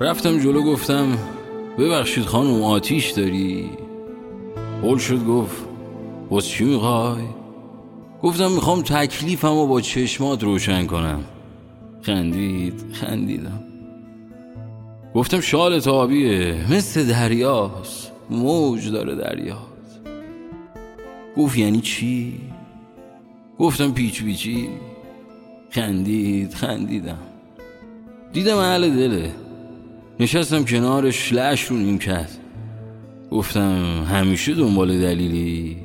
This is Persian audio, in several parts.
رفتم جلو گفتم ببخشید خانم آتیش داری؟ قول شد گفت باز چی می‌خوای؟ گفتم می‌خوام تکلیفم رو با چشمات روشن کنم. خندید خندیدم. گفتم شال تابیه مثل دریاست موج داره دریاست. گفت یعنی چی؟ گفتم پیچ پیچی. خندید خندیدم. دیدم اهل دله. نشستم کنارش لش رو نیم کرد. گفتم همیشه دنبال دلیلی؟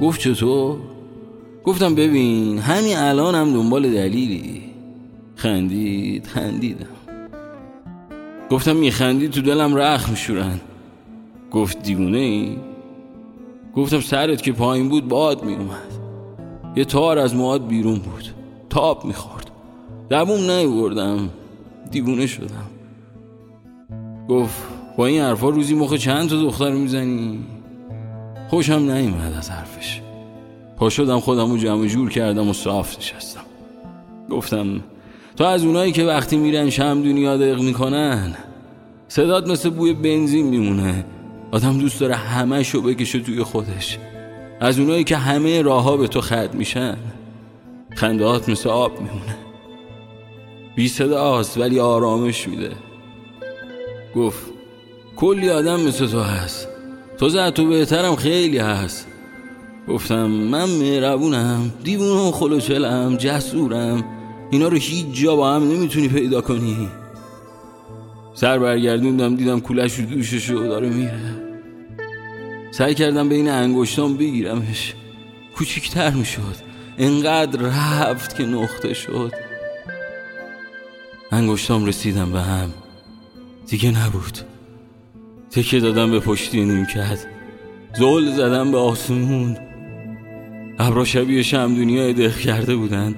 گفت چطور؟ گفتم ببین همین الان هم دنبال دلیلی. خندید خندیدم. گفتم میخندی تو دلم رخ میشورن گفت دیوونه ای؟ گفتم سرت که پایین بود باد میومد یه تار از مواد بیرون بود. تاب می‌خورد دووم نیوردم. دیوونه شدم. گفت با این حرفا روزی مخ چند تا دختر می‌زنی؟ خوشم نیومد از حرفش. پا شدم خودم رو جمع جور کردم و صاف نشستم. گفتم تو از اونایی که وقتی میرن شم دنیا دق می‌کنن صدات مثل بوی بنزین میمونه. آدم دوست داره همه شو بکشه توی خودش. از اونایی که همه راهها به تو خد میشن خندهات مثل آب میمونه. بی صداست ولی آرامش میده. گفت کلی آدم مثل تو هست. تو زد تو بهترم خیلی هست. گفتم من مهربونم دیوونه و خلوچلم جسورم. اینا رو هیچ جا با هم نمی‌تونی پیدا کنی. سر برگردوندم دیدم کولش رو دوشش رو داره میره. سعی کردم بین انگشتام بگیرمش. کوچیکتر می‌شد. انقدر رفت که نقطه شد. انگشتام رسیدم به هم. دیگه نبود. تکه دادم به پشتی نیم کرد زول زدم به آسمون. ابرا شبیه شم دنیا دق کرده بودن.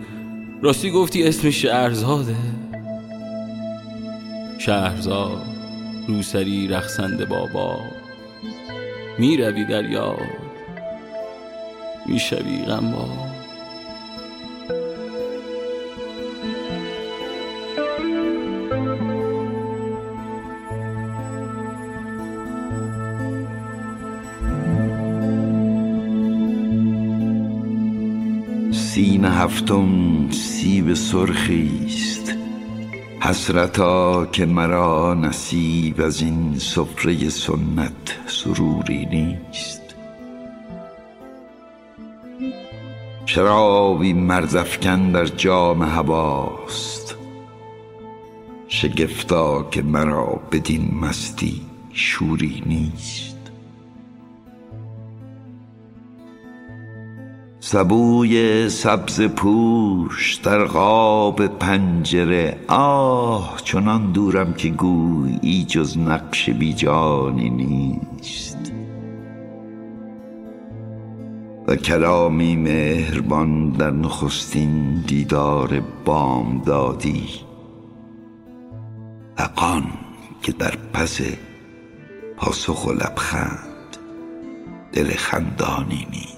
راستی گفتی اسم شهرزاده. شهرزاد روسری رخصنده بابا. می‌روی در یاد می‌شوی غمبا. سین هفتم سیب سرخیست حسرتا که مرا نصیب از این سفره سنت سروری نیست. شرابی مرزفکن در جام هواست. شگفتا که مرا بدین مستی شوری نیست. سبوی سبز پوش در قاب پنجره. آه چنان دورم که گویی جز نقش بیجانی نیست. و کلامی مهربان در نخستین دیدار بام دادی حقان که در پس پاسخ و لبخند دل خندانی نیست.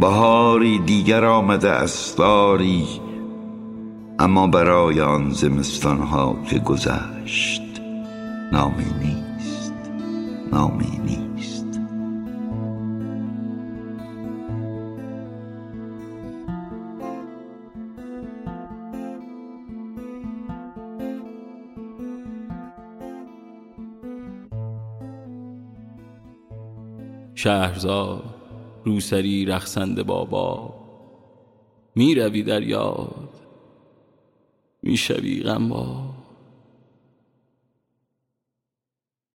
بهاری دیگر آمده استاری اما برای آن زمستان ها که گذشت نامی نیست نامی نیست. شهرزاد روسری رخصنده بابا. می روی در یاد می شوی غمبا.